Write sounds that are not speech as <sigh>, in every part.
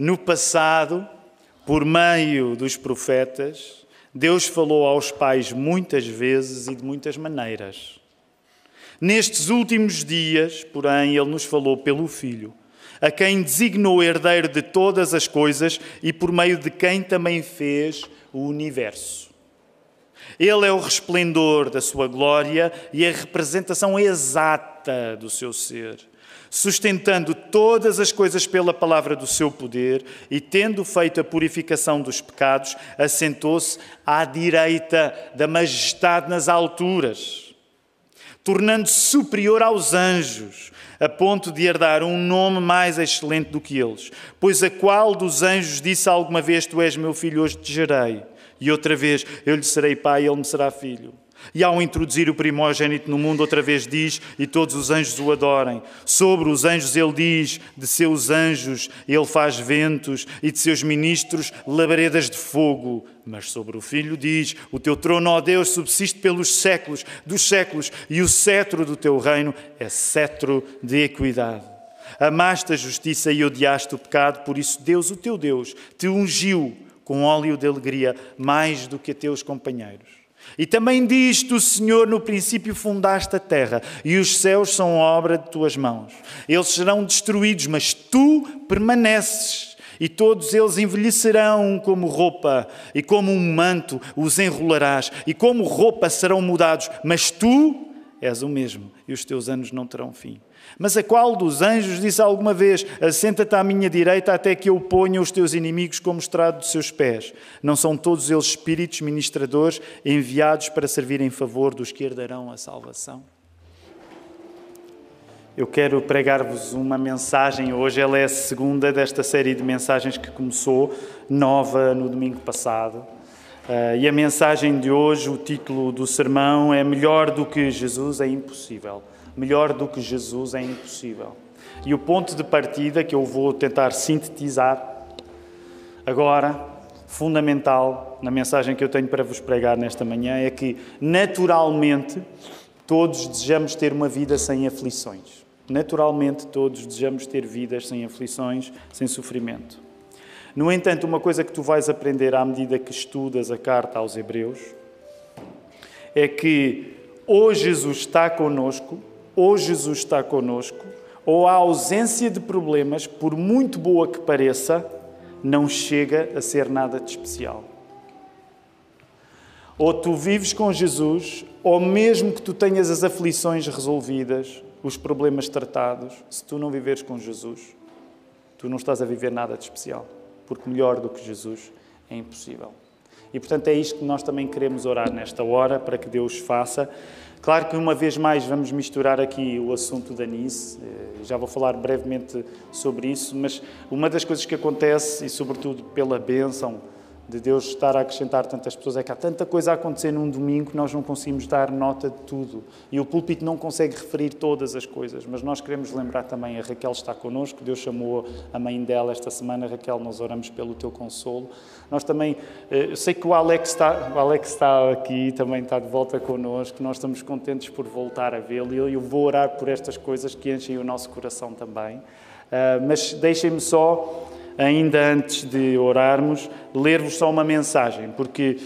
No passado, por meio dos profetas, Deus falou aos pais muitas vezes e de muitas maneiras. Nestes últimos dias, porém, Ele nos falou pelo Filho, a quem designou herdeiro de todas as coisas e por meio de quem também fez o universo. Ele é o resplendor da sua glória e a representação exata do seu ser sustentando todas as coisas pela palavra do seu poder e tendo feito a purificação dos pecados, assentou-se à direita da majestade nas alturas, tornando-se superior aos anjos, a ponto de herdar um nome mais excelente do que eles. Pois a qual dos anjos disse alguma vez: Tu és meu filho, hoje te gerei, e outra vez: Eu lhe serei pai, ele me será filho. E ao introduzir o primogênito no mundo, outra vez diz: E todos os anjos o adorem. Sobre os anjos, ele diz: De seus anjos ele faz ventos, e de seus ministros labaredas de fogo. Mas sobre o filho diz: O teu trono, ó Deus, subsiste pelos séculos dos séculos, e o cetro do teu reino é cetro de equidade. Amaste a justiça e odiaste o pecado, por isso Deus, o teu Deus, te ungiu com óleo de alegria mais do que a teus companheiros. E também diz o Senhor: no princípio fundaste a terra, e os céus são obra de tuas mãos. Eles serão destruídos, mas tu permaneces. E todos eles envelhecerão como roupa, e como um manto os enrolarás, e como roupa serão mudados, mas tu és o mesmo, e os teus anos não terão fim. Mas a qual dos anjos disse alguma vez: Assenta-te à minha direita até que eu ponha os teus inimigos como estrado dos seus pés? Não são todos eles espíritos ministradores enviados para servir em favor dos que herdarão a salvação? Eu quero pregar-vos uma mensagem hoje. Ela é a segunda desta série de mensagens que começou, nova, no domingo passado. Uh, e a mensagem de hoje, o título do sermão é Melhor do que Jesus é impossível melhor do que Jesus é impossível. E o ponto de partida que eu vou tentar sintetizar agora, fundamental na mensagem que eu tenho para vos pregar nesta manhã, é que naturalmente todos desejamos ter uma vida sem aflições. Naturalmente todos desejamos ter vidas sem aflições, sem sofrimento. No entanto, uma coisa que tu vais aprender à medida que estudas a carta aos Hebreus é que ou Jesus está conosco ou Jesus está conosco, ou a ausência de problemas, por muito boa que pareça, não chega a ser nada de especial. Ou tu vives com Jesus, ou mesmo que tu tenhas as aflições resolvidas, os problemas tratados, se tu não viveres com Jesus, tu não estás a viver nada de especial, porque melhor do que Jesus é impossível. E portanto é isto que nós também queremos orar nesta hora, para que Deus faça. Claro que uma vez mais vamos misturar aqui o assunto da Nice, eh, já vou falar brevemente sobre isso, mas uma das coisas que acontece, e sobretudo pela bênção de Deus estar a acrescentar tantas pessoas, é que há tanta coisa a acontecer num domingo que nós não conseguimos dar nota de tudo. E o púlpito não consegue referir todas as coisas, mas nós queremos lembrar também, a Raquel está connosco, Deus chamou a mãe dela esta semana, Raquel, nós oramos pelo teu consolo. Nós também, eh, eu sei que o Alex está, o Alex está aqui, também está de volta connosco, nós estamos contentes por voltar a vê-lo e eu vou orar por estas coisas que enchem o nosso coração também. Ah, mas deixem-me só ainda antes de orarmos, ler-vos só uma mensagem, porque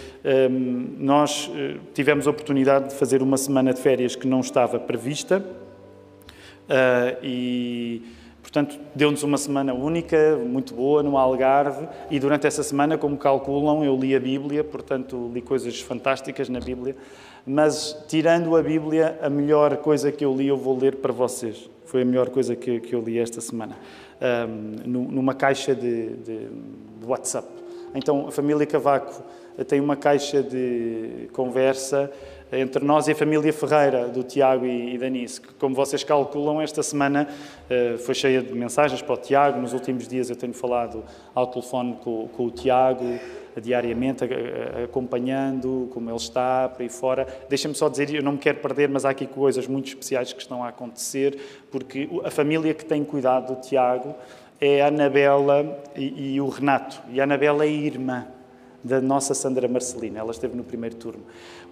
hum, nós eh, tivemos a oportunidade de fazer uma semana de férias que não estava prevista uh, e. Portanto, deu-nos uma semana única, muito boa, no Algarve, e durante essa semana, como calculam, eu li a Bíblia, portanto, li coisas fantásticas na Bíblia, mas tirando a Bíblia, a melhor coisa que eu li eu vou ler para vocês. Foi a melhor coisa que, que eu li esta semana um, numa caixa de, de, WhatsApp. Então, a família Cavaco tem uma caixa de conversa entre nós e a família Ferreira, do Tiago e, da Nice, que, como vocês calculam, esta semana uh, foi cheia de mensagens para o Tiago. Nos últimos dias eu tenho falado ao telefone com, com o Tiago, diariamente, acompanhando como ele está, por aí fora. Deixa-me só dizer, eu não me quero perder, mas há aqui coisas muito especiais que estão a acontecer, porque a família que tem cuidado do Tiago é a Anabela e, e o Renato. E a Anabela é irmã da nossa Sandra Marcelina. Ela esteve no primeiro turno.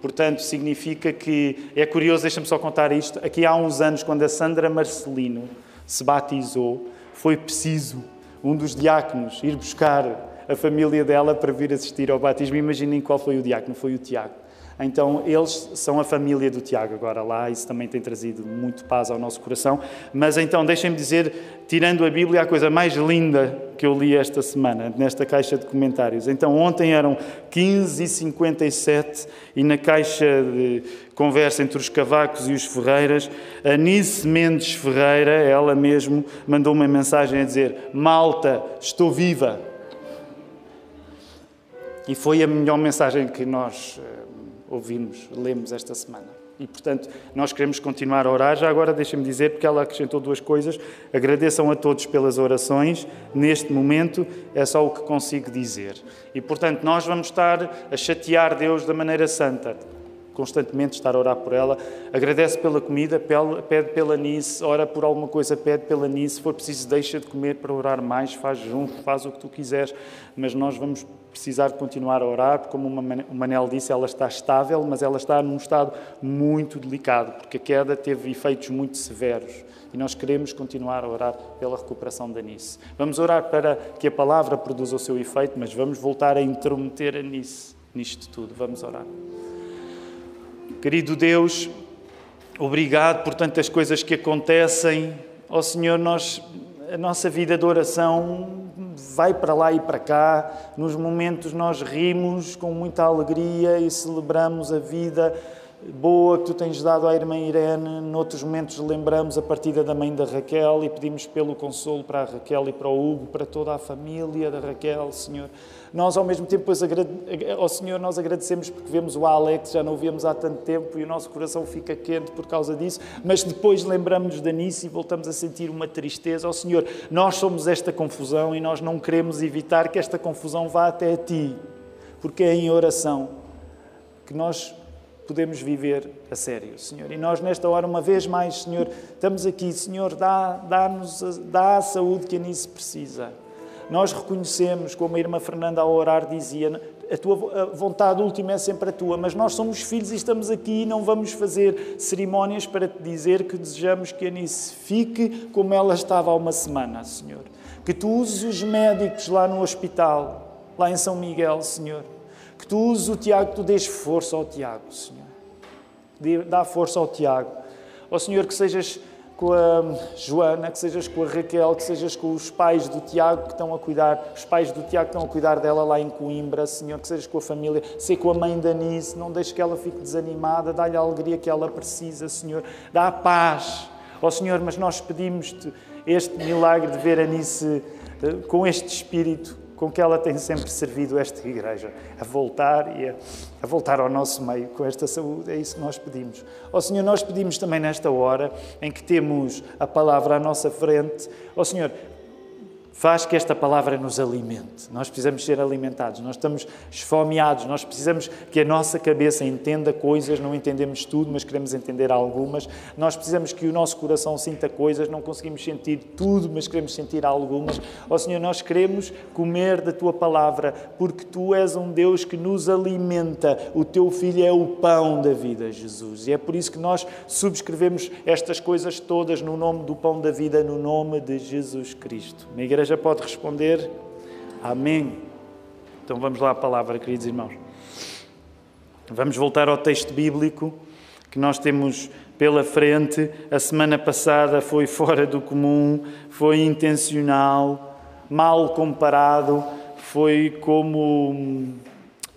Portanto, significa que. É curioso, deixa-me só contar isto. Aqui há uns anos, quando a Sandra Marcelino se batizou, foi preciso um dos diáconos ir buscar a família dela para vir assistir ao batismo. Imaginem qual foi o diácono, foi o Tiago. Então, eles são a família do Tiago agora lá, isso também tem trazido muito paz ao nosso coração. Mas então, deixem-me dizer, tirando a Bíblia, a coisa mais linda que eu li esta semana, nesta caixa de comentários. Então, ontem eram 15h57 e na caixa de conversa entre os Cavacos e os Ferreiras, a Nice Mendes Ferreira, ela mesmo, mandou uma mensagem a dizer: Malta, estou viva. E foi a melhor mensagem que nós eh, ouvimos, lemos esta semana. E, portanto, nós queremos continuar a orar. Já agora, deixem-me dizer, porque ela acrescentou duas coisas. Agradeçam a todos pelas orações. Neste momento, é só o que consigo dizer. E, portanto, nós vamos estar a chatear Deus da maneira santa constantemente estar a orar por ela. Agradece pela comida, pede pela Nice, ora por alguma coisa, pede pela Nice. Se for preciso, deixa de comer para orar mais, faz junto, faz o que tu quiseres. Mas nós vamos precisar continuar a orar, porque, como o Manel disse, ela está estável, mas ela está num estado muito delicado, porque a queda teve efeitos muito severos. E nós queremos continuar a orar pela recuperação da Nice. Vamos orar para que a palavra produza o seu efeito, mas vamos voltar a intrometer a Nice nisto tudo. Vamos orar. Querido Deus, obrigado por tantas coisas que acontecem. Ó oh, Senhor, nós, a nossa vida de oração vai para lá e para cá. Nos momentos nós rimos com muita alegria e celebramos a vida boa que tu tens dado à irmã Irene. Noutros momentos lembramos a partida da mãe da Raquel e pedimos pelo consolo para a Raquel e para o Hugo, para toda a família da Raquel, Senhor. Nós, ao mesmo tempo, ao Senhor, nós agradecemos porque vemos o Alex, já não o vemos há tanto tempo e o nosso coração fica quente por causa disso, mas depois lembramos-nos da Nice e voltamos a sentir uma tristeza. Ó Senhor, nós somos esta confusão e nós não queremos evitar que esta confusão vá até a Ti, porque é em oração que nós podemos viver a sério, Senhor. E nós, nesta hora, uma vez mais, Senhor, estamos aqui, Senhor, dá-nos dá dá a saúde que a Nice precisa. Nós reconhecemos, como a irmã Fernanda ao orar dizia, a tua vontade última é sempre a tua, mas nós somos filhos e estamos aqui e não vamos fazer cerimónias para te dizer que desejamos que a Nice fique como ela estava há uma semana, Senhor. Que tu uses os médicos lá no hospital, lá em São Miguel, Senhor que tu uses o Tiago, que tu dês força ao Tiago, Senhor. Dá força ao Tiago. Ó Senhor, que sejas com a Joana, que sejas com a Raquel, que sejas com os pais do Tiago que estão a cuidar, os pais do Tiago que estão a cuidar dela lá em Coimbra, Senhor, que sejas com a família, sei com a mãe da Nice, não deixes que ela fique desanimada, dá-lhe a alegria que ela precisa, Senhor, dá a paz. Ó Senhor, mas nós pedimos-te este milagre de ver a Nice eh, com este espírito com que ela tem sempre servido esta igreja, a voltar e a, a, voltar ao nosso meio com esta saúde. É isso que nós pedimos. Ó Senhor, nós pedimos também nesta hora em que temos a palavra à nossa frente. Ó Senhor, faz que esta palavra nos alimente. Nós precisamos ser alimentados, nós estamos esfomeados, nós precisamos que a nossa cabeça entenda coisas, não entendemos tudo, mas queremos entender algumas. Nós precisamos que o nosso coração sinta coisas, não conseguimos sentir tudo, mas queremos sentir algumas. Ó oh, Senhor, nós queremos comer da tua palavra, porque tu és um Deus que nos alimenta. O teu filho é o pão da vida, Jesus. E é por isso que nós subscrevemos estas coisas todas no nome do pão da vida, no nome de Jesus Cristo. Minha igreja igreja pode responder Amém. Então vamos lá à palavra, queridos irmãos. Vamos voltar ao texto bíblico que nós temos pela frente. A semana passada foi <laughs> fora do comum, foi intencional, mal comparado, foi como.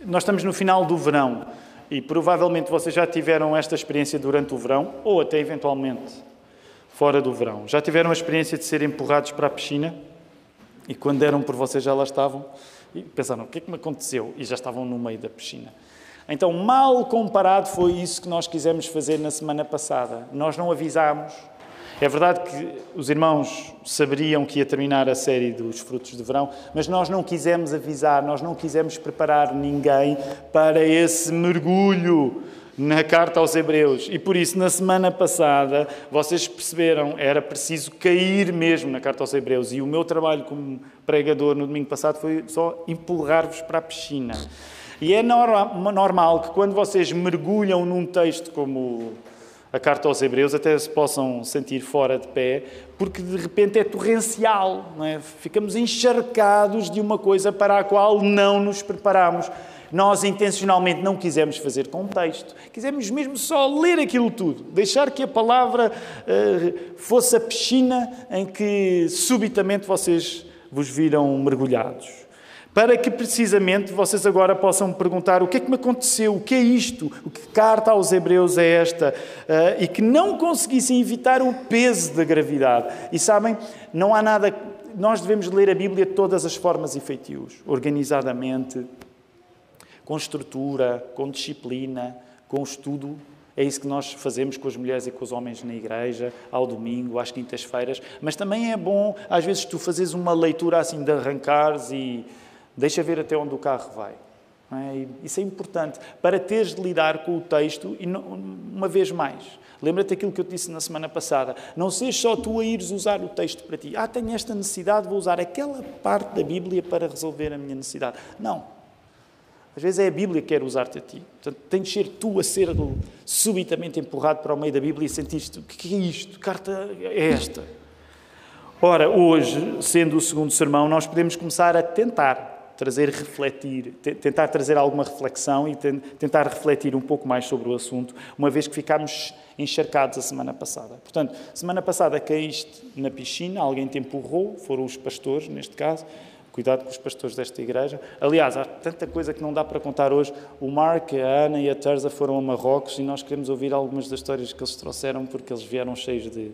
Nós estamos no final do verão e provavelmente vocês já tiveram esta experiência durante o verão ou até eventualmente fora do verão. Já tiveram a experiência de ser empurrados para a piscina? E quando deram por vocês já lá estavam e pensaram: o que é que me aconteceu? E já estavam no meio da piscina. Então, mal comparado, foi isso que nós quisemos fazer na semana passada. Nós não avisámos. É verdade que os irmãos saberiam que ia terminar a série dos frutos de verão, mas nós não quisemos avisar, nós não quisemos preparar ninguém para esse mergulho na carta aos Hebreus. E por isso, na semana passada, vocês perceberam, era preciso cair mesmo na carta aos Hebreus. E o meu trabalho como pregador no domingo passado foi só empurrar-vos para a piscina. E é normal que quando vocês mergulham num texto como a carta aos Hebreus até se possam sentir fora de pé, porque de repente é torrencial, é? ficamos encharcados de uma coisa para a qual não nos preparamos. Nós intencionalmente não quisemos fazer contexto, quisemos mesmo só ler aquilo tudo, deixar que a palavra uh, fosse a piscina em que subitamente vocês vos viram mergulhados para que precisamente vocês agora possam perguntar o que é que me aconteceu, o que é isto, o que carta aos Hebreus é esta, uh, e que não conseguissem evitar o peso da gravidade. E sabem, não há nada. Nós devemos ler a Bíblia de todas as formas e feitios, organizadamente, com estrutura, com disciplina, com estudo. É isso que nós fazemos com as mulheres e com os homens na igreja, ao domingo, às quintas-feiras. Mas também é bom, às vezes, tu fazes uma leitura assim de arrancares e Deixa ver até onde o carro vai. É? Isso é importante para teres de lidar com o texto e, uma vez mais, lembra-te aquilo que eu te disse na semana passada. Não sejas só tu a ires usar o texto para ti. Ah, tenho esta necessidade, vou usar aquela parte da Bíblia para resolver a minha necessidade. Não. Às vezes é a Bíblia que quer usar-te a ti. Portanto, tens de ser tu a ser subitamente empurrado para o meio da Bíblia e sentir-te: o que é isto? carta é esta? Ora, hoje, sendo o segundo sermão, nós podemos começar a tentar trazer refletir, tentar trazer alguma reflexão e tentar refletir um pouco mais sobre o assunto, uma vez que ficámos encharcados a semana passada. Portanto, semana passada caíste na piscina, alguém te empurrou, foram os pastores, neste caso. Cuidado com os pastores desta igreja. Aliás, há tanta coisa que não dá para contar hoje. O Mark, a Ana e a Terza foram a Marrocos e nós queremos ouvir algumas das histórias que eles trouxeram porque eles vieram cheios de,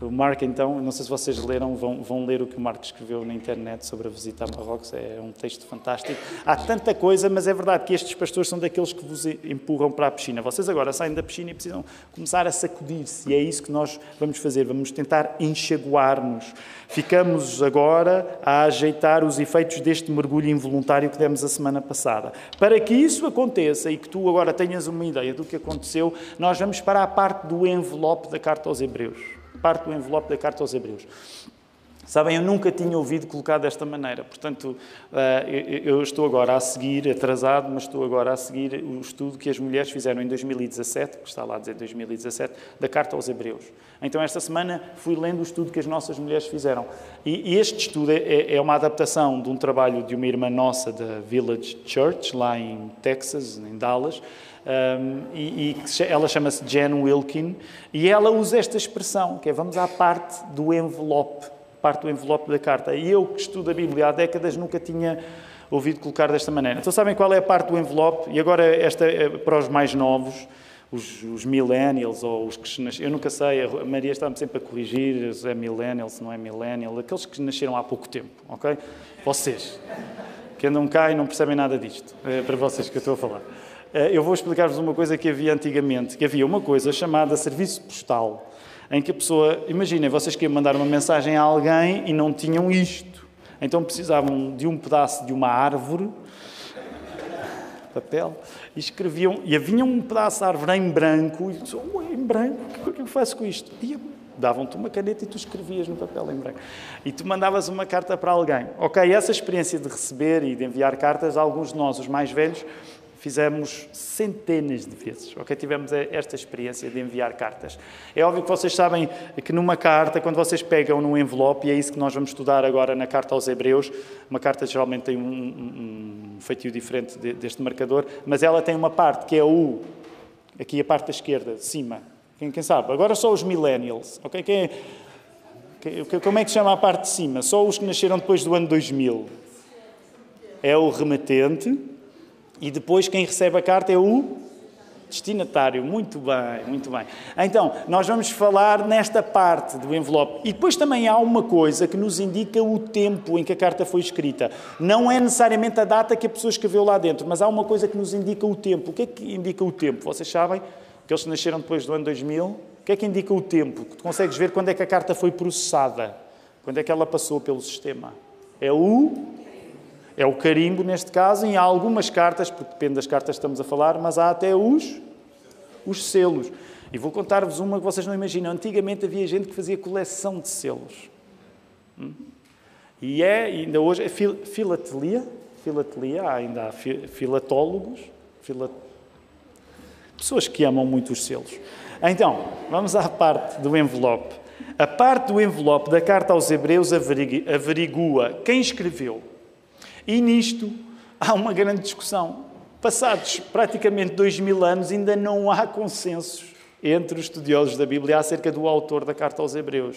o Mark, então, não sei se vocês leram, vão, vão ler o que o Mark escreveu na internet sobre a visita a Marrocos, é um texto fantástico. Há tanta coisa, mas é verdade que estes pastores são daqueles que vos empurram para a piscina. Vocês agora saem da piscina e precisam começar a sacudir-se, e é isso que nós vamos fazer, vamos tentar enxaguar-nos. Ficamos agora a ajeitar os efeitos deste mergulho involuntário que demos a semana passada. Para que isso aconteça e que tu agora tenhas uma ideia do que aconteceu, nós vamos para a parte do envelope da carta aos Hebreus parte do envelope da carta aos Hebreus. Sabem, eu nunca tinha ouvido colocar desta maneira, portanto, eh, eu estou agora a seguir, atrasado, mas estou agora a seguir o estudo que as mulheres fizeram em 2017, que está lá a dizer 2017, da Carta aos Hebreus. Então, esta semana fui lendo o estudo que as nossas mulheres fizeram. E este estudo é, é uma adaptação de um trabalho de uma irmã nossa da Village Church, lá em Texas, em Dallas, um, e, e, ela chama-se Jen Wilkin, e ela usa esta expressão, que é vamos à parte do envelope, parte do envelope da carta. E eu que estudo a Bíblia há décadas nunca tinha ouvido colocar desta maneira. Então sabem qual é a parte do envelope? E agora esta é para os mais novos, os, os millennials ou os que nasceram, eu nunca sei, a Maria está-me sempre a corrigir, se é millennial, se não é millennial, aqueles que nasceram há pouco tempo, ok? Vocês, que andam cá e não percebem nada disto, é para vocês que eu estou a falar. Eh, eu vou explicar-vos uma coisa que havia antigamente, que havia uma coisa chamada serviço postal, em que a pessoa, imaginem, vocês queriam mandar uma mensagem a alguém e não tinham isto. Então precisavam de um pedaço de uma árvore, papel, e escreviam, e havia um pedaço de árvore em branco, e oh, em branco, o que é que eu faço com isto? E davam-te uma caneta e tu escrevias no papel em branco. E tu mandavas uma carta para alguém. Ok, essa experiência de receber e de enviar cartas, alguns de nós, os mais velhos, fizemos centenas de vezes, ok? Tivemos esta experiência de enviar cartas. É óbvio que vocês sabem que numa carta, quando vocês pegam num envelope, e é isso que nós vamos estudar agora na carta aos Hebreus, uma carta geralmente tem um, um, feitio diferente deste marcador, mas ela tem uma parte que é o, aqui a parte da esquerda, de cima. Quem, quem sabe? Agora só os millennials, ok? Quem é, como é que chama a parte de cima? Só os que nasceram depois do ano 2000. É o remetente, e depois quem recebe a carta é o destinatário. Muito bem, muito bem. Então, nós vamos falar nesta parte do envelope. E depois também há uma coisa que nos indica o tempo em que a carta foi escrita. Não é necessariamente a data que a pessoa escreveu lá dentro, mas há uma coisa que nos indica o tempo. O que é que indica o tempo? Vocês sabem? Que eles nasceram depois do ano 2000. O que é que indica o tempo? Tu consegues ver quando é que a carta foi processada. Quando é que ela passou pelo sistema. É o é o carimbo, neste caso, em algumas cartas, porque depende das cartas que estamos a falar, mas há até os, os selos. E vou contar-vos uma que vocês não imaginam. Antigamente havia gente que fazia coleção de selos. Hum? E é, ainda hoje, é fil, filatelia, filatelia, ainda há filatólogos, filat... Pessoas que amam muito os selos. Então, vamos à parte do envelope. A parte do envelope da carta aos Hebreus averigua quem escreveu. E nisto há uma grande discussão. Passados praticamente dois mil anos, ainda não há consensos entre os estudiosos da Bíblia acerca do autor da carta aos Hebreus.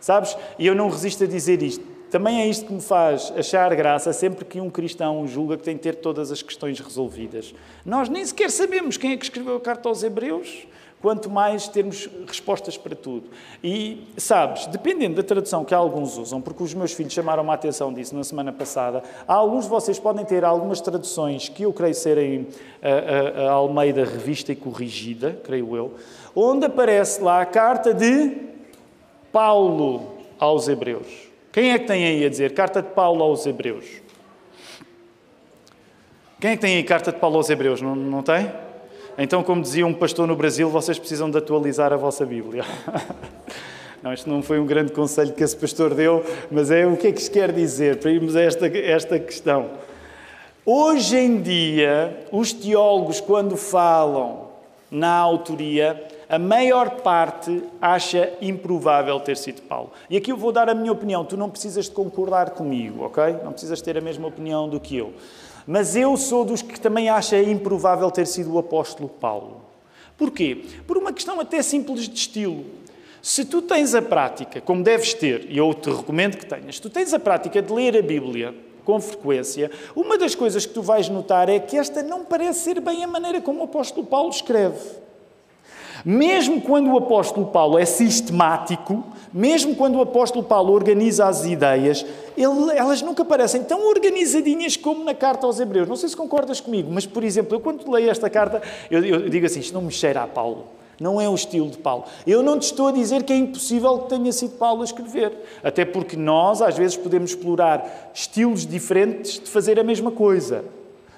Sabes? E eu não resisto a dizer isto. Também é isto que me faz achar graça sempre que um cristão julga que tem de ter todas as questões resolvidas. Nós nem sequer sabemos quem é que escreveu a carta aos Hebreus, quanto mais termos respostas para tudo. E, sabes, dependendo da tradução que alguns usam, porque os meus filhos chamaram a atenção disso na semana passada, alguns de vocês podem ter algumas traduções que eu creio serem a, a, a Almeida revista e corrigida, creio eu, onde aparece lá a carta de Paulo aos Hebreus. Quem é que tem aí a dizer carta de Paulo aos Hebreus? Quem é que tem aí carta de Paulo aos Hebreus? Não, não tem? Então, como dizia um pastor no Brasil, vocês precisam de atualizar a vossa Bíblia. <laughs> Não, isto não foi um grande conselho que esse pastor deu, mas é o que é que isto quer dizer para irmos a esta, esta questão. Hoje em dia, os teólogos, quando falam na autoria, a maior parte acha improvável ter sido Paulo. E aqui eu vou dar a minha opinião. Tu não precisas de concordar comigo, ok? Não precisas ter a mesma opinião do que eu. Mas eu sou dos que também acha improvável ter sido o apóstolo Paulo. Porquê? Por uma questão até simples de estilo. Se tu tens a prática, como deves ter, e eu te recomendo que tenhas, tu tens a prática de ler a Bíblia com frequência, uma das coisas que tu vais notar é que esta não parece ser bem a maneira como o apóstolo Paulo escreve. Mesmo quando o apóstolo Paulo é sistemático, mesmo quando o apóstolo Paulo organiza as ideias, ele, elas nunca parecem tão organizadinhas como na carta aos Hebreus. Não sei se concordas comigo, mas, por exemplo, eu quando leio esta carta, eu, eu digo assim: isto não me cheira a Paulo. Não é o estilo de Paulo. Eu não te estou a dizer que é impossível que tenha sido Paulo a escrever. Até porque nós, às vezes, podemos explorar estilos diferentes de fazer a mesma coisa.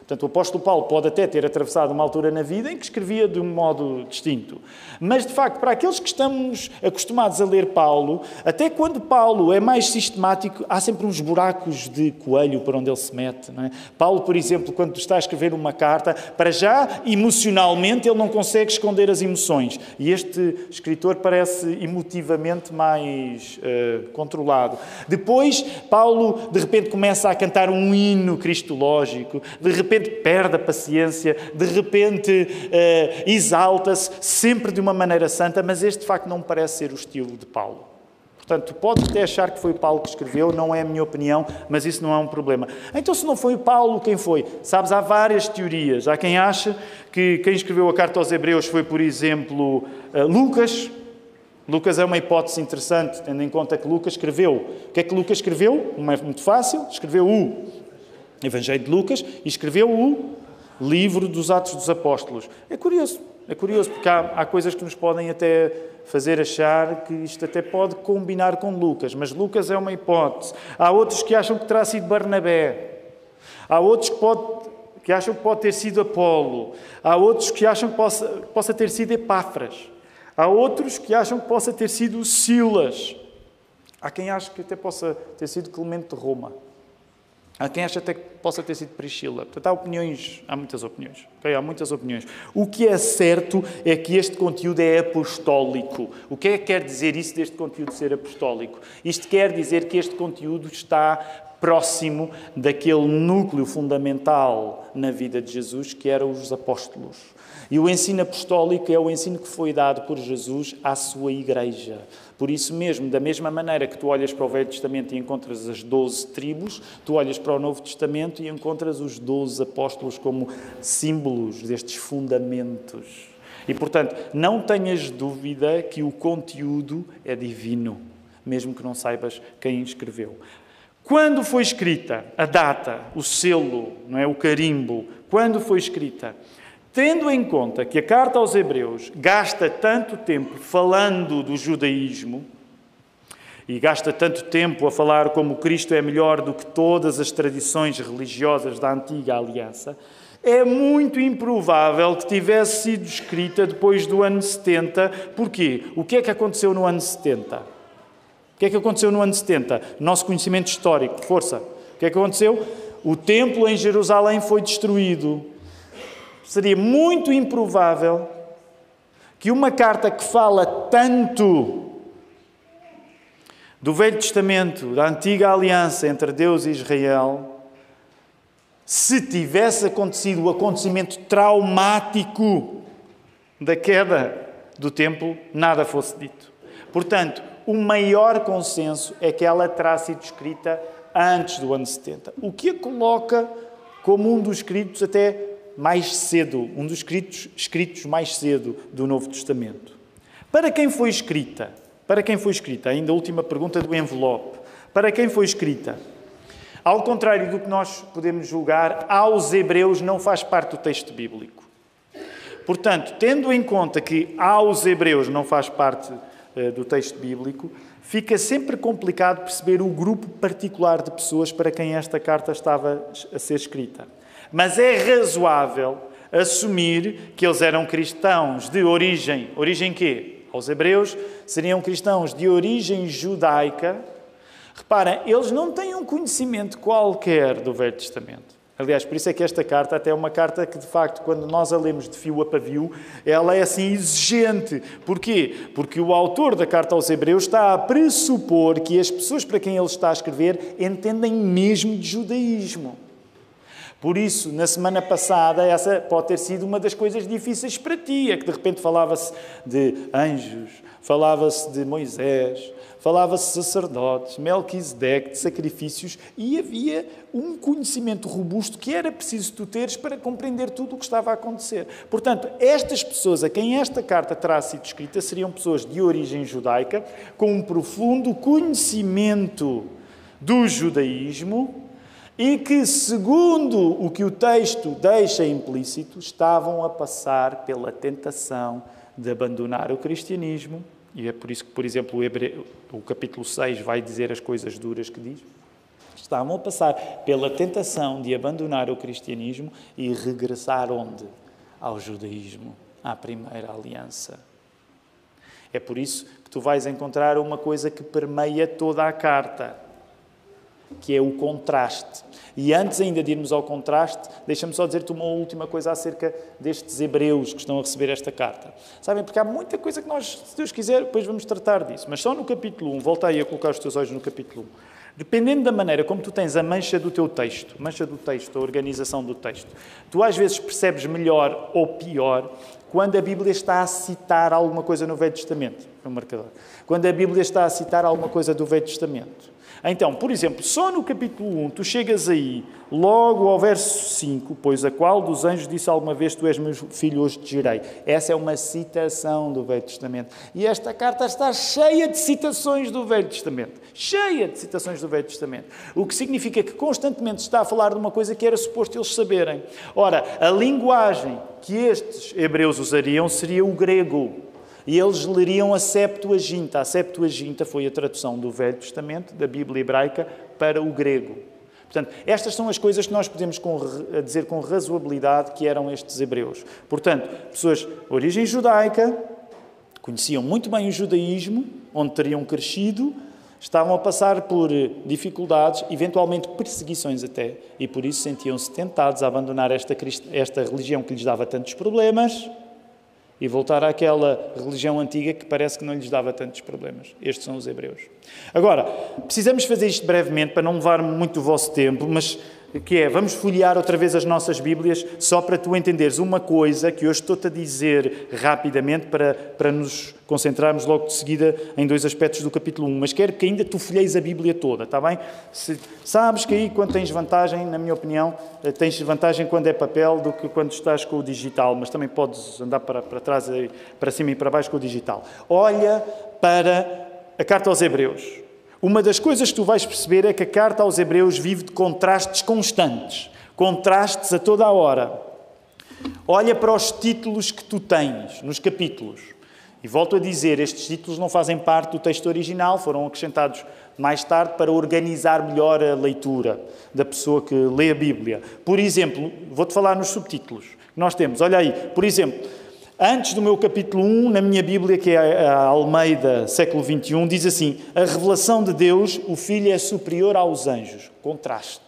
Portanto, o apóstolo Paulo pode até ter atravessado uma altura na vida em que escrevia de um modo distinto. Mas, de facto, para aqueles que estamos acostumados a ler Paulo, até quando Paulo é mais sistemático, há sempre uns buracos de coelho para onde ele se mete. É? Paulo, por exemplo, quando está a escrever uma carta, para já, emocionalmente, ele não consegue esconder as emoções. E este escritor parece emotivamente mais uh, controlado. Depois, Paulo, de repente, começa a cantar um hino cristológico. De repente, repente perde a paciência, de repente uh, exalta-se, sempre de uma maneira santa, mas este de facto não parece ser o estilo de Paulo. Portanto, pode até achar que foi Paulo que escreveu, não é a minha opinião, mas isso não é um problema. Então, se não foi Paulo, quem foi? Sabes, há várias teorias. Há quem acha que quem escreveu a carta aos Hebreus foi, por exemplo, uh, Lucas. Lucas é uma hipótese interessante, tendo em conta que Lucas escreveu. O que é que Lucas escreveu? Não é muito fácil. Escreveu o Evangelho de Lucas e escreveu o livro dos Atos dos Apóstolos. É curioso, é curioso, porque há, há coisas que nos podem até fazer achar que isto até pode combinar com Lucas, mas Lucas é uma hipótese. Há outros que acham que terá sido Barnabé. Há outros que, pode, que acham que pode ter sido Apolo. Há outros que acham que possa, possa ter sido Epáfras. Há outros que acham que possa ter sido Silas. Há quem ache que até possa ter sido Clemente de Roma. Há quem acha até que possa ter sido Priscila. Portanto, há opiniões, há muitas opiniões. Okay? Há muitas opiniões. O que é certo é que este conteúdo é apostólico. O que é que quer dizer isso deste conteúdo ser apostólico? Isto quer dizer que este conteúdo está próximo daquele núcleo fundamental na vida de Jesus, que eram os apóstolos. E o ensino apostólico é o ensino que foi dado por Jesus à sua igreja. Por isso mesmo, da mesma maneira que tu olhas para o Velho Testamento e encontras as doze tribos, tu olhas para o Novo Testamento e encontras os doze apóstolos como símbolos destes fundamentos. E, portanto, não tenhas dúvida que o conteúdo é divino, mesmo que não saibas quem escreveu. Quando foi escrita a data, o selo, não é, o carimbo, quando foi escrita? Tendo em conta que a carta aos Hebreus gasta tanto tempo falando do judaísmo, e gasta tanto tempo a falar como Cristo é melhor do que todas as tradições religiosas da antiga aliança, é muito improvável que tivesse sido escrita depois do ano 70. Porquê? O que é que aconteceu no ano 70? O que é que aconteceu no ano 70? Nosso conhecimento histórico, força. O que é que aconteceu? O templo em Jerusalém foi destruído seria muito improvável que uma carta que fala tanto do Velho Testamento, da antiga aliança entre Deus e Israel, se tivesse acontecido o acontecimento traumático da queda do templo, nada fosse dito. Portanto, o maior consenso é que ela terá sido escrita antes do ano 70, o que a coloca como um dos escritos até mais cedo, um dos escritos, escritos mais cedo do Novo Testamento. Para quem foi escrita? Para quem foi escrita? Ainda a última pergunta do envelope. Para quem foi escrita? Ao contrário do que nós podemos julgar, aos hebreus não faz parte do texto bíblico. Portanto, tendo em conta que aos hebreus não faz parte uh, do texto bíblico, fica sempre complicado perceber o grupo particular de pessoas para quem esta carta estava a ser escrita. Mas é razoável assumir que eles eram cristãos de origem, origem quê? Aos hebreus seriam cristãos de origem judaica. Reparem, eles não têm um conhecimento qualquer do Velho Testamento. Aliás, por isso é que esta carta até é uma carta que, de facto, quando nós a lemos de fio a pavio, ela é assim exigente. Porquê? Porque o autor da carta aos Hebreus está a pressupor que as pessoas para quem ele está a escrever entendem mesmo de judaísmo. Por isso, na semana passada, essa pode ter sido uma das coisas difíceis para ti, é que de repente falava-se de anjos, falava-se de Moisés, falava-se de sacerdotes, Melquisedeque, de sacrifícios, e havia um conhecimento robusto que era preciso tu teres para compreender tudo o que estava a acontecer. Portanto, estas pessoas a quem esta carta terá sido escrita seriam pessoas de origem judaica, com um profundo conhecimento do judaísmo, e que, segundo o que o texto deixa implícito, estavam a passar pela tentação de abandonar o cristianismo, e é por isso que, por exemplo, o, o capítulo 6 vai dizer as coisas duras que diz. Estavam a passar pela tentação de abandonar o cristianismo e regressar onde? Ao judaísmo, à primeira aliança. É por isso que tu vais encontrar uma coisa que permeia toda a carta que é o contraste. E antes ainda de irmos ao contraste, deixa-me só dizer-te uma última coisa acerca destes hebreus que estão a receber esta carta. Sabem, porque há muita coisa que nós, se Deus quiser, depois vamos tratar disso. Mas só no capítulo 1, volta aí a colocar os teus olhos no capítulo 1. Dependendo da maneira como tu tens a mancha do teu texto, mancha do texto, a organização do texto, tu às vezes percebes melhor ou pior quando a Bíblia está a citar alguma coisa no Velho Testamento. É um marcador. Quando a Bíblia está a citar alguma coisa do Velho Testamento. Então, por exemplo, só no capítulo 1, tu chegas aí, logo ao verso 5, pois a qual dos anjos disse alguma vez, tu és meu filho, hoje te gerei. Essa é uma citação do Velho Testamento. E esta carta está cheia de citações do Velho Testamento. Cheia de citações do Velho Testamento. O que significa que constantemente está a falar de uma coisa que era suposto eles saberem. Ora, a linguagem que estes hebreus usariam seria o grego e eles leriam a Septuaginta. A Septuaginta foi a tradução do Velho Testamento, da Bíblia hebraica, para o grego. Portanto, estas são as coisas que nós podemos dizer com razoabilidade que eram estes hebreus. Portanto, pessoas de origem judaica, conheciam muito bem o judaísmo, onde teriam crescido, estavam a passar por dificuldades, eventualmente perseguições até, e por isso sentiam-se tentados a abandonar esta, esta religião que lhes dava tantos problemas e voltar àquela religião antiga que parece que não lhes dava tantos problemas. Estes são os hebreus. Agora, precisamos fazer isto brevemente para não levar muito o vosso tempo, mas que é, vamos folhear outra vez as nossas Bíblias, só para tu entenderes uma coisa que hoje estou-te a dizer rapidamente para, para nos concentrarmos logo de seguida em dois aspectos do capítulo 1, mas quero que ainda tu folheis a Bíblia toda, está bem? Se, sabes que aí quando tens vantagem, na minha opinião, eh, tens vantagem quando é papel do que quando estás com o digital, mas também podes andar para, para trás, para cima e para baixo com o digital. Olha para a carta aos Hebreus. Uma das coisas que tu vais perceber é que a carta aos Hebreus vive de contrastes constantes, contrastes a toda a hora. Olha para os títulos que tu tens nos capítulos. E volto a dizer, estes títulos não fazem parte do texto original, foram acrescentados mais tarde para organizar melhor a leitura da pessoa que lê a Bíblia. Por exemplo, vou-te falar nos subtítulos que nós temos. Olha aí, por exemplo, Antes do meu capítulo 1, na minha Bíblia, que é a Almeida, século 21, diz assim: A revelação de Deus, o Filho é superior aos anjos. Contraste.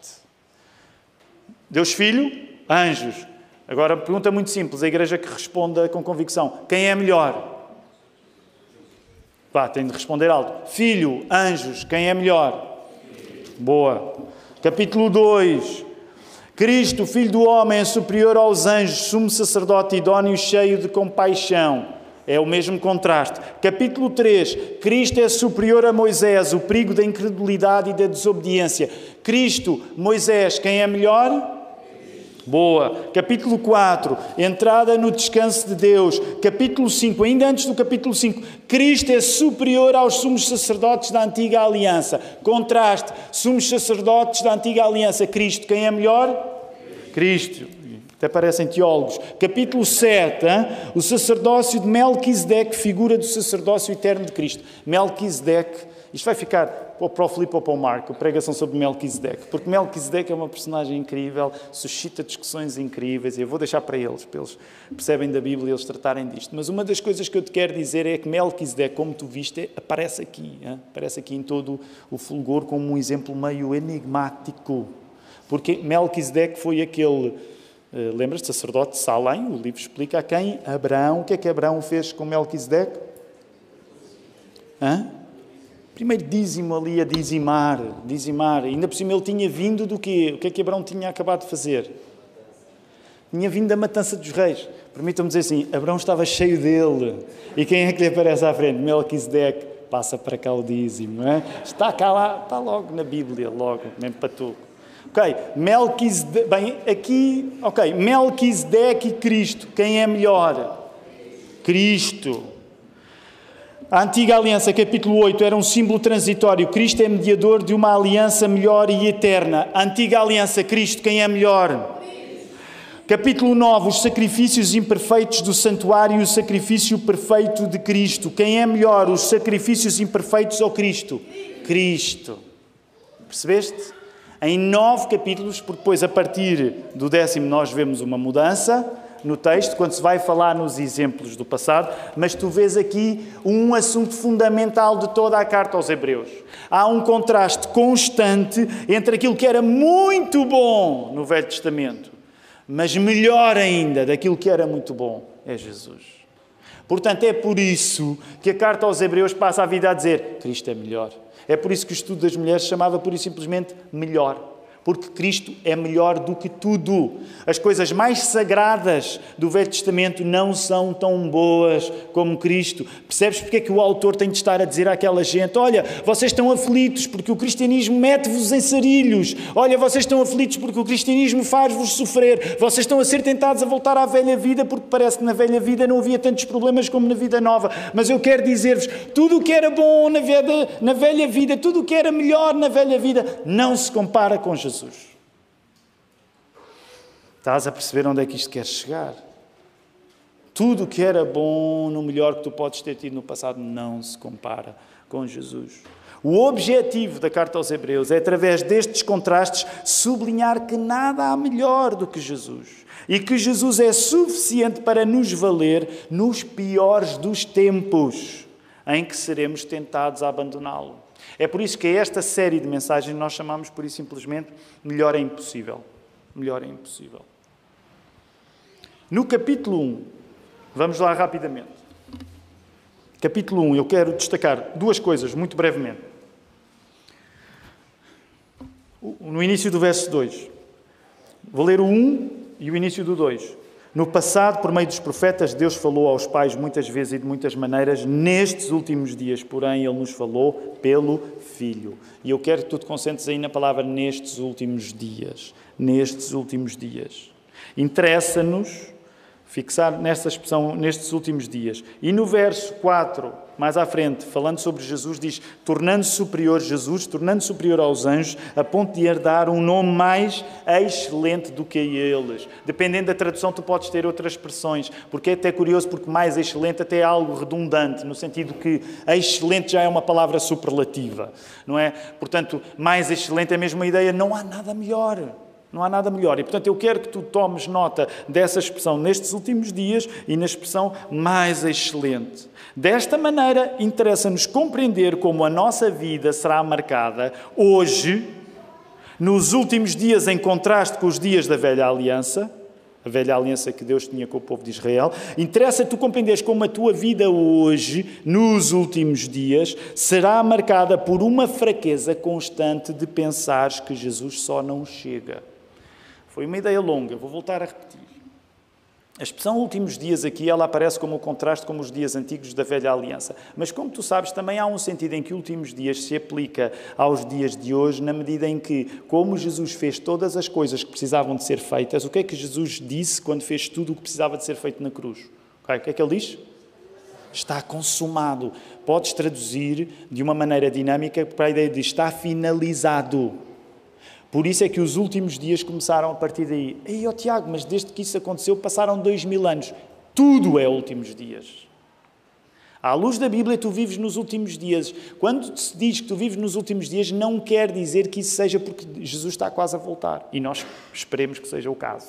Deus Filho, anjos. Agora, pergunta muito simples, a igreja que responda com convicção: quem é melhor? Pá, tem de responder alto. Filho, anjos, quem é melhor? Boa. Capítulo 2. Cristo, filho do homem, é superior aos anjos, sumo sacerdote idóneo, cheio de compaixão. É o mesmo contraste. Capítulo 3. Cristo é superior a Moisés, o perigo da incredulidade e da desobediência. Cristo, Moisés, quem é melhor? Boa. Capítulo 4, entrada no descanso de Deus. Capítulo 5, ainda antes do capítulo 5, Cristo é superior aos sumos sacerdotes da antiga aliança. Contraste, sumos sacerdotes da antiga aliança. Cristo, quem é melhor? Cristo. Até parecem teólogos. Capítulo 7, hein? o sacerdócio de Melquisedeque, figura do sacerdócio eterno de Cristo. Melquisedeque, isto vai ficar para o Filipe ou para o Marco, pregação sobre Melquisedeque, porque Melquisedeque é uma personagem incrível, suscita discussões incríveis, e eu vou deixar para eles, para eles percebem da Bíblia e eles tratarem disto. Mas uma das coisas que eu te quero dizer é que Melquisedeque, como tu viste, aparece aqui, hein? aparece aqui em todo o fulgor como um exemplo meio enigmático, porque Melquisedeque foi aquele eh, lembras-te, sacerdote de Salém, o livro explica a quem? Abraão. O que é que Abraão fez com Melquisedeque? Hã? Primeiro dízimo ali a dizimar, dizimar. Ainda por cima ele tinha vindo do quê? O que é que Abraão tinha acabado de fazer? Tinha vindo da matança dos reis. Permitam-me dizer assim, Abraão estava cheio dele. E quem é que lhe aparece à frente? Melquisedeque. Passa para cá o dízimo, é? Está cá lá, está logo na Bíblia, logo, mesmo para tu. Ok, Melquisedeque, bem, aqui, ok, Melquisedeque e Cristo, quem é melhor? Cristo. A antiga aliança, capítulo 8, era um símbolo transitório. Cristo é mediador de uma aliança melhor e eterna. A antiga aliança, Cristo, quem é melhor? Capítulo 9, os sacrifícios imperfeitos do santuário e o sacrifício perfeito de Cristo. Quem é melhor, os sacrifícios imperfeitos ou Cristo? Cristo. Percebeste? Em nove capítulos, porque depois, a partir do décimo, nós vemos uma mudança no texto, quando se vai falar nos exemplos do passado, mas tu vês aqui um assunto fundamental de toda a carta aos Hebreus. Há um contraste constante entre aquilo que era muito bom no Velho Testamento, mas melhor ainda daquilo que era muito bom é Jesus. Portanto, é por isso que a carta aos Hebreus passa a vida a dizer: Cristo é melhor. É por isso que o estudo das mulheres chamava por e simplesmente melhor porque Cristo é melhor do que tudo. As coisas mais sagradas do Velho Testamento não são tão boas como Cristo. Percebes porque é que o autor tem de estar a dizer àquela gente: Olha, vocês estão aflitos porque o cristianismo mete-vos em sarilhos. Olha, vocês estão aflitos porque o cristianismo faz-vos sofrer. Vocês estão a ser tentados a voltar à velha vida porque parece que na velha vida não havia tantos problemas como na vida nova. Mas eu quero dizer-vos: tudo o que era bom na, vida, na velha vida, tudo o que era melhor na velha vida, não se compara com Jesus. Jesus. Estás a perceber onde é que isto quer chegar? Tudo o que era bom, no melhor que tu podes ter tido no passado, não se compara com Jesus. O objetivo da carta aos Hebreus é, através destes contrastes, sublinhar que nada há melhor do que Jesus e que Jesus é suficiente para nos valer nos piores dos tempos em que seremos tentados a abandoná-lo. É por isso que esta série de mensagens nós chamamos por isso simplesmente Melhor é Impossível. Melhor é Impossível. No capítulo 1, vamos lá rapidamente. Capítulo 1, eu quero destacar duas coisas muito brevemente. No início do verso 2. Vou ler o 1 e o início do 2. No passado, por meio dos profetas, Deus falou aos pais muitas vezes e de muitas maneiras. Nestes últimos dias, porém, Ele nos falou pelo Filho. E eu quero que tu te concentres aí na palavra nestes últimos dias. Nestes últimos dias. Interessa-nos fixar nesta expressão nestes últimos dias. E no verso 4, mais à frente, falando sobre Jesus, diz: tornando-se superior Jesus, tornando-se superior aos anjos, a ponto de herdar um nome mais excelente do que eles. Dependendo da tradução, tu podes ter outras expressões, porque é até curioso, porque mais excelente até é algo redundante, no sentido que excelente já é uma palavra superlativa, não é? Portanto, mais excelente é a ideia, não há nada melhor. Não há nada melhor. E, portanto, eu quero que tu tomes nota dessa expressão nestes últimos dias e na expressão mais excelente. Desta maneira, interessa-nos compreender como a nossa vida será marcada hoje, nos últimos dias, em contraste com os dias da velha aliança, a velha aliança que Deus tinha com o povo de Israel. Interessa tu compreenderes como a tua vida hoje, nos últimos dias, será marcada por uma fraqueza constante de pensares que Jesus só não chega. Foi uma ideia longa, vou voltar a repetir. A expressão últimos dias aqui, ela aparece como o contraste com os dias antigos da velha aliança. Mas como tu sabes, também há um sentido em que últimos dias se aplica aos dias de hoje, na medida em que, como Jesus fez todas as coisas que precisavam de ser feitas, o que é que Jesus disse quando fez tudo o que precisava de ser feito na cruz? Okay, o que é que ele diz? Está consumado. Podes traduzir de uma maneira dinâmica para a ideia de está finalizado. Por isso é que os últimos dias começaram a partir daí. Ei, oh, Tiago, mas desde que isso aconteceu passaram dois mil anos. Tudo é últimos dias. À luz da Bíblia, tu vives nos últimos dias. Quando se diz que tu vives nos últimos dias, não quer dizer que isso seja porque Jesus está quase a voltar. E nós esperemos que seja o caso.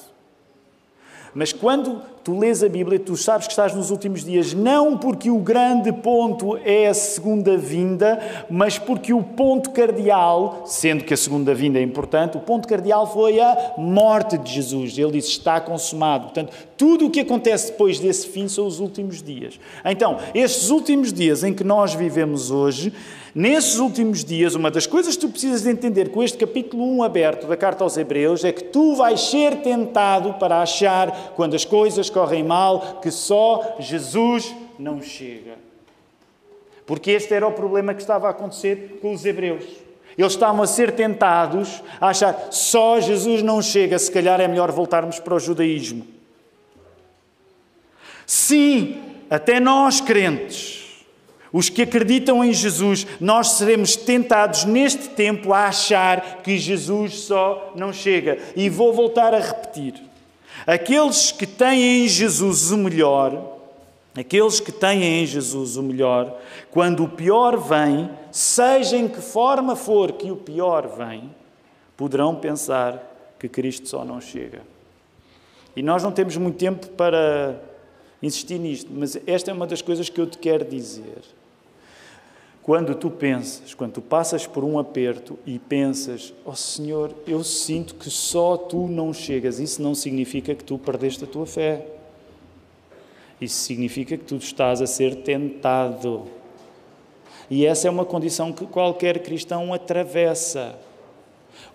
Mas quando tu lês a Bíblia, tu sabes que estás nos últimos dias, não porque o grande ponto é a segunda vinda, mas porque o ponto cardeal, sendo que a segunda vinda é importante, o ponto cardeal foi a morte de Jesus. Ele disse: está consumado. Portanto, tudo o que acontece depois desse fim são os últimos dias. Então, estes últimos dias em que nós vivemos hoje, Nesses últimos dias, uma das coisas que tu precisas de entender com este capítulo 1 aberto da carta aos Hebreus é que tu vais ser tentado para achar, quando as coisas correm mal, que só Jesus não chega. Porque este era o problema que estava a acontecer com os Hebreus. Eles estavam a ser tentados a achar só Jesus não chega, se calhar é melhor voltarmos para o judaísmo. Sim, até nós crentes os que acreditam em Jesus, nós seremos tentados neste tempo a achar que Jesus só não chega. E vou voltar a repetir. Aqueles que têm em Jesus o melhor, aqueles que têm em Jesus o melhor, quando o pior vem, seja em que forma for que o pior vem, poderão pensar que Cristo só não chega. E nós não temos muito tempo para insistir nisto, mas esta é uma das coisas que eu te quero dizer. Quando tu pensas, quando tu passas por um aperto e pensas, ó oh Senhor, eu sinto que só tu não chegas, isso não significa que tu perdeste a tua fé. Isso significa que tu estás a ser tentado. E essa é uma condição que qualquer cristão atravessa.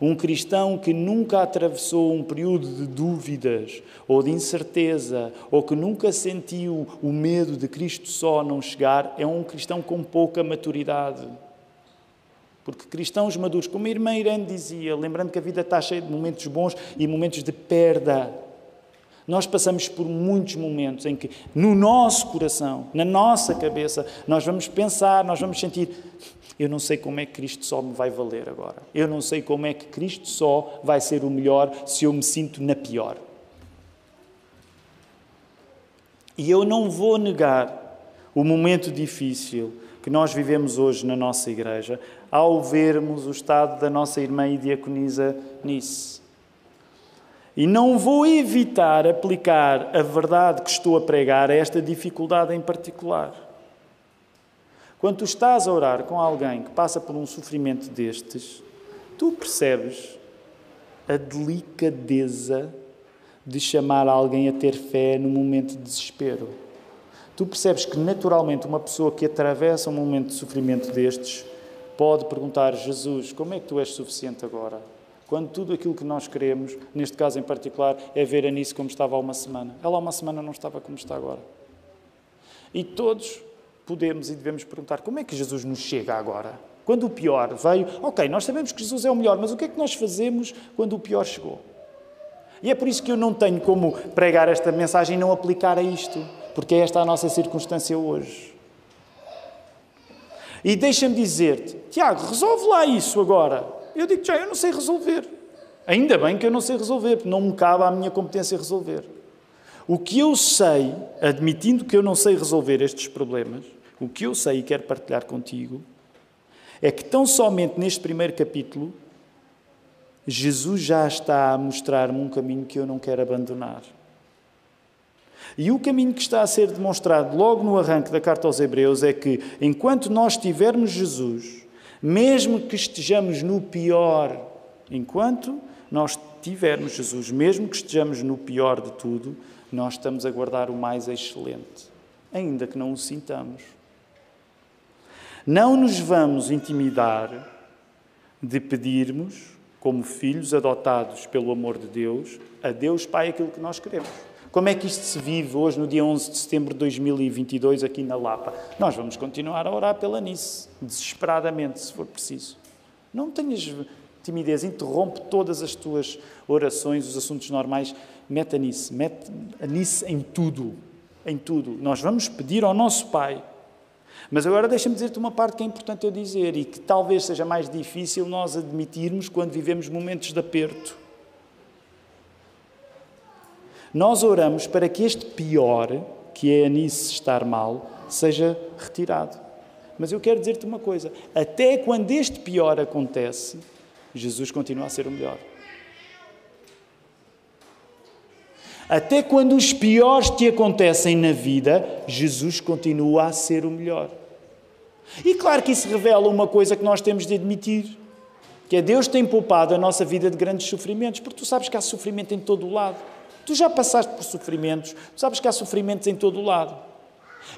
Um cristão que nunca atravessou um período de dúvidas ou de incerteza, ou que nunca sentiu o medo de Cristo só não chegar, é um cristão com pouca maturidade. Porque cristãos maduros, como a irmã Irene dizia, lembrando que a vida está cheia de momentos bons e momentos de perda. Nós passamos por muitos momentos em que, no nosso coração, na nossa cabeça, nós vamos pensar, nós vamos sentir: eu não sei como é que Cristo só me vai valer agora. Eu não sei como é que Cristo só vai ser o melhor se eu me sinto na pior. E eu não vou negar o momento difícil que nós vivemos hoje na nossa igreja ao vermos o estado da nossa irmã e diaconisa Nice. E não vou evitar aplicar a verdade que estou a pregar a esta dificuldade em particular. Quando tu estás a orar com alguém que passa por um sofrimento destes, tu percebes a delicadeza de chamar alguém a ter fé no momento de desespero. Tu percebes que, naturalmente, uma pessoa que atravessa um momento de sofrimento destes pode perguntar: Jesus, como é que tu és suficiente agora? Quando tudo aquilo que nós queremos, neste caso em particular, é ver a Nice como estava há uma semana. Ela há uma semana não estava como está agora. E todos podemos e devemos perguntar como é que Jesus nos chega agora? Quando o pior veio, ok, nós sabemos que Jesus é o melhor, mas o que é que nós fazemos quando o pior chegou? E é por isso que eu não tenho como pregar esta mensagem e não aplicar a isto, porque é esta a nossa circunstância hoje. E deixa-me dizer-te, Tiago, resolve lá isso agora. Eu digo já, eu não sei resolver. Ainda bem que eu não sei resolver, porque não me cabe à minha competência resolver. O que eu sei, admitindo que eu não sei resolver estes problemas, o que eu sei e quero partilhar contigo é que, tão somente neste primeiro capítulo, Jesus já está a mostrar-me um caminho que eu não quero abandonar. E o caminho que está a ser demonstrado logo no arranque da carta aos Hebreus é que, enquanto nós tivermos Jesus, mesmo que estejamos no pior, enquanto nós tivermos Jesus, mesmo que estejamos no pior de tudo, nós estamos a guardar o mais excelente, ainda que não o sintamos. Não nos vamos intimidar de pedirmos, como filhos adotados pelo amor de Deus, a Deus Pai aquilo que nós queremos. Como é que isto se vive hoje, no dia 11 de setembro de 2022, aqui na Lapa? Nós vamos continuar a orar pela Nice, desesperadamente, se for preciso. Não tenhas timidez, interrompe todas as tuas orações, os assuntos normais, mete a Nice, mete a Nice em tudo, em tudo. Nós vamos pedir ao nosso Pai. Mas agora deixa-me dizer-te uma parte que é importante eu dizer e que talvez seja mais difícil nós admitirmos quando vivemos momentos de aperto. Nós oramos para que este pior, que é a Nice estar mal, seja retirado. Mas eu quero dizer-te uma coisa: até quando este pior acontece, Jesus continua a ser o melhor. Até quando os piores te acontecem na vida, Jesus continua a ser o melhor. E claro que isso revela uma coisa que nós temos de admitir, que é Deus tem poupado a nossa vida de grandes sofrimentos, porque tu sabes que há sofrimento em todo o lado. Tu já passaste por sofrimentos, tu sabes que há sofrimentos em todo o lado.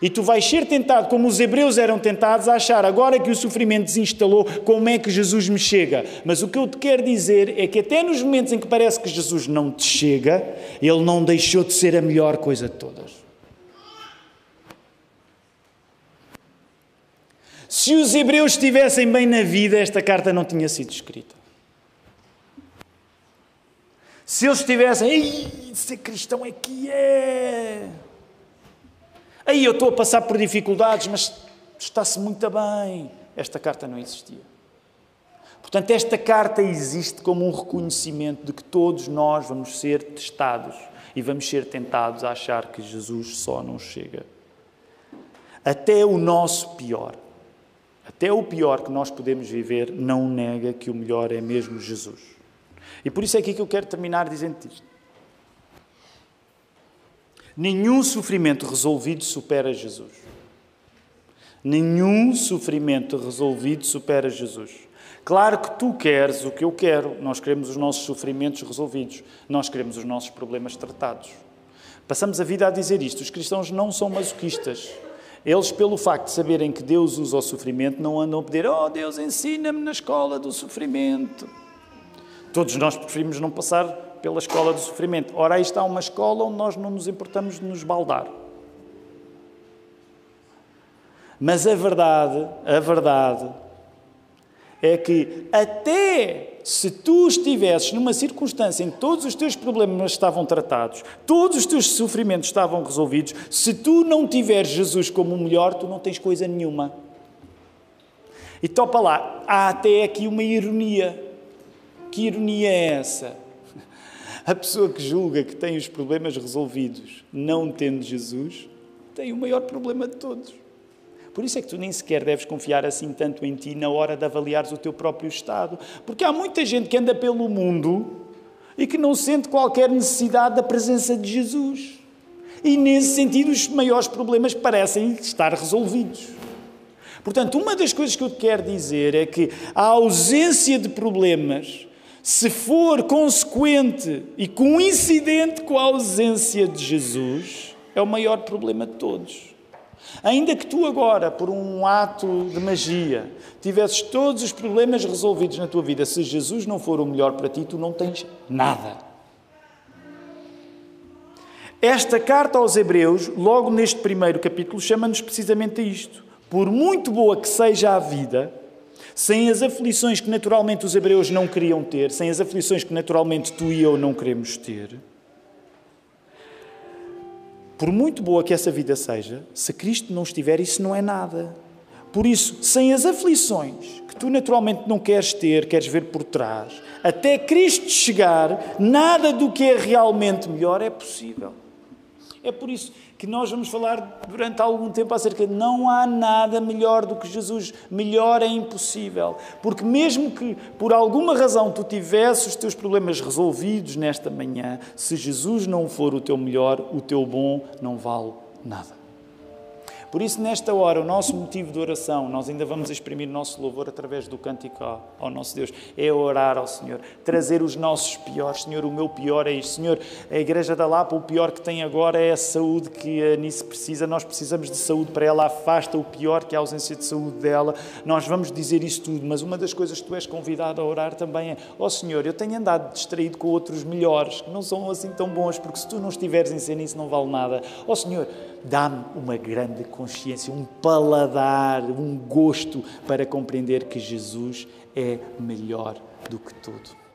E tu vais ser tentado, como os hebreus eram tentados, a achar agora que o sofrimento desinstalou, como é que Jesus me chega. Mas o que eu te quero dizer é que até nos momentos em que parece que Jesus não te chega, ele não deixou de ser a melhor coisa de todas. Se os hebreus estivessem bem na vida, esta carta não tinha sido escrita. Se eles estivessem, ei, ser cristão é que é. Aí eu estou a passar por dificuldades, mas está-se muito bem. Esta carta não existia. Portanto, esta carta existe como um reconhecimento de que todos nós vamos ser testados e vamos ser tentados a achar que Jesus só não chega. Até o nosso pior, até o pior que nós podemos viver, não nega que o melhor é mesmo Jesus. E por isso é aqui que eu quero terminar dizendo isto. Nenhum sofrimento resolvido supera Jesus. Nenhum sofrimento resolvido supera Jesus. Claro que tu queres o que eu quero. Nós queremos os nossos sofrimentos resolvidos. Nós queremos os nossos problemas tratados. Passamos a vida a dizer isto. Os cristãos não são masoquistas. Eles, pelo facto de saberem que Deus usa o sofrimento, não andam a pedir: Oh, Deus, ensina-me na escola do sofrimento. Todos nós preferimos não passar pela escola do sofrimento. Ora, aí está uma escola onde nós não nos importamos de nos baldar. Mas a verdade, a verdade é que até se tu estivesses numa circunstância em que todos os teus problemas estavam tratados, todos os teus sofrimentos estavam resolvidos, se tu não tiveres Jesus como o melhor, tu não tens coisa nenhuma. E topa lá, há até aqui uma ironia. Que ironia é essa? A pessoa que julga que tem os problemas resolvidos não tendo Jesus, tem o maior problema de todos. Por isso é que tu nem sequer deves confiar assim tanto em ti na hora de avaliares o teu próprio estado. Porque há muita gente que anda pelo mundo e que não sente qualquer necessidade da presença de Jesus. E nesse sentido, os maiores problemas parecem estar resolvidos. Portanto, uma das coisas que eu te quero dizer é que a ausência de problemas se for consequente e coincidente com a ausência de Jesus, é o maior problema de todos. Ainda que tu agora, por um ato de magia, tivesses todos os problemas resolvidos na tua vida, se Jesus não for o melhor para ti, tu não tens nada. Esta carta aos Hebreus, logo neste primeiro capítulo, chama-nos precisamente a isto. Por muito boa que seja a vida, sem as aflições que naturalmente os hebreus não queriam ter, sem as aflições que naturalmente tu e eu não queremos ter, por muito boa que essa vida seja, se Cristo não estiver, isso não é nada. Por isso, sem as aflições que tu naturalmente não queres ter, queres ver por trás, até Cristo chegar, nada do que é realmente melhor é possível. É por isso que nós vamos falar durante algum tempo acerca de não há nada melhor do que Jesus. Melhor é impossível. Porque mesmo que por alguma razão tu tivesses os teus problemas resolvidos nesta manhã, se Jesus não for o teu melhor, o teu bom não vale nada. Por isso, nesta hora, o nosso motivo de oração, nós ainda vamos exprimir o nosso louvor através do cântico ao nosso Deus, é orar ao Senhor, trazer os nossos piores. Senhor, o meu pior é isto. Senhor, a Igreja da Lapa, o pior que tem agora é a saúde que a Nice precisa. Nós precisamos de saúde para ela. Afasta o pior, que é a ausência de saúde dela. Nós vamos dizer isso tudo, mas uma das coisas que tu és convidado a orar também é: Ó oh, Senhor, eu tenho andado distraído com outros melhores, que não são assim tão bons, porque se tu não estiveres em cena, isso não vale nada. Ó oh, Senhor, dá-me uma grande consciência, um paladar, um gosto para compreender que Jesus é melhor do que tudo.